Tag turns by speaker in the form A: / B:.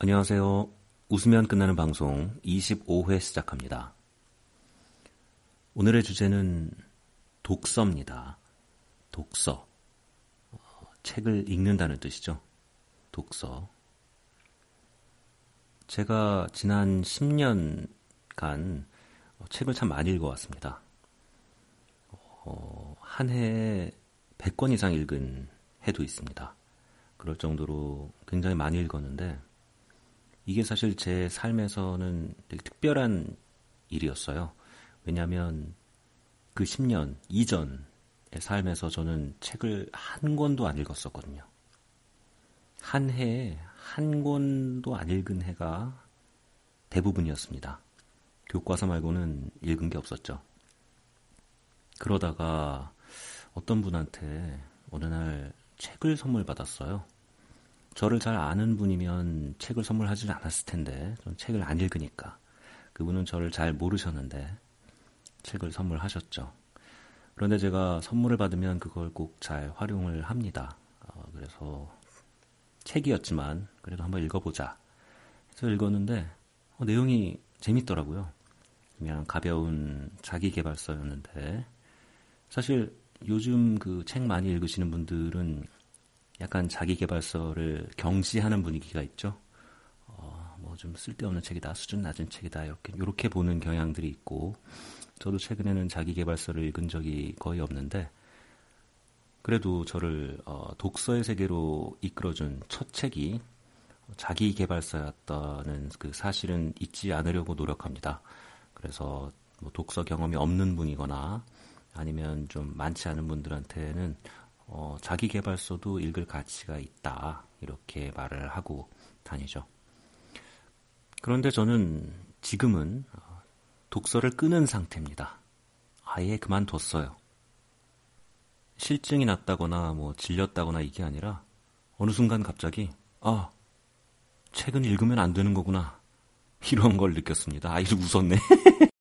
A: 안녕하세요. 웃으면 끝나는 방송 25회 시작합니다. 오늘의 주제는 독서입니다. 독서. 어, 책을 읽는다는 뜻이죠. 독서. 제가 지난 10년간 책을 참 많이 읽어왔습니다. 어, 한 해에 100권 이상 읽은 해도 있습니다. 그럴 정도로 굉장히 많이 읽었는데, 이게 사실 제 삶에서는 되게 특별한 일이었어요. 왜냐하면 그 10년 이전의 삶에서 저는 책을 한 권도 안 읽었었거든요. 한 해에 한 권도 안 읽은 해가 대부분이었습니다. 교과서 말고는 읽은 게 없었죠. 그러다가 어떤 분한테 어느 날 책을 선물 받았어요. 저를 잘 아는 분이면 책을 선물하지 않았을 텐데, 전 책을 안 읽으니까. 그분은 저를 잘 모르셨는데, 책을 선물하셨죠. 그런데 제가 선물을 받으면 그걸 꼭 잘 활용을 합니다. 어, 그래서 책이었지만, 그래도 한번 읽어보자. 해서 읽었는데, 어, 내용이 재밌더라고요. 그냥 가벼운 자기개발서였는데, 사실 요즘 그 책 많이 읽으시는 분들은 약간 자기개발서를 경시하는 분위기가 있죠. 어, 뭐 좀 쓸데없는 책이다, 수준 낮은 책이다 이렇게 이렇게 보는 경향들이 있고, 저도 최근에는 자기개발서를 읽은 적이 거의 없는데, 그래도 저를 어, 독서의 세계로 이끌어준 첫 책이 자기개발서였다는 그 사실은 잊지 않으려고 노력합니다. 그래서 뭐 독서 경험이 없는 분이거나 아니면 좀 많지 않은 분들한테는 어, 자기 개발서도 읽을 가치가 있다. 이렇게 말을 하고 다니죠. 그런데 저는 지금은 어, 독서를 끄는 상태입니다. 아예 그만뒀어요. 실증이 났다거나 뭐 질렸다거나 이게 아니라 어느 순간 갑자기 아 책은 읽으면 안 되는 거구나 이런 걸 느꼈습니다. 아 이거 웃었네.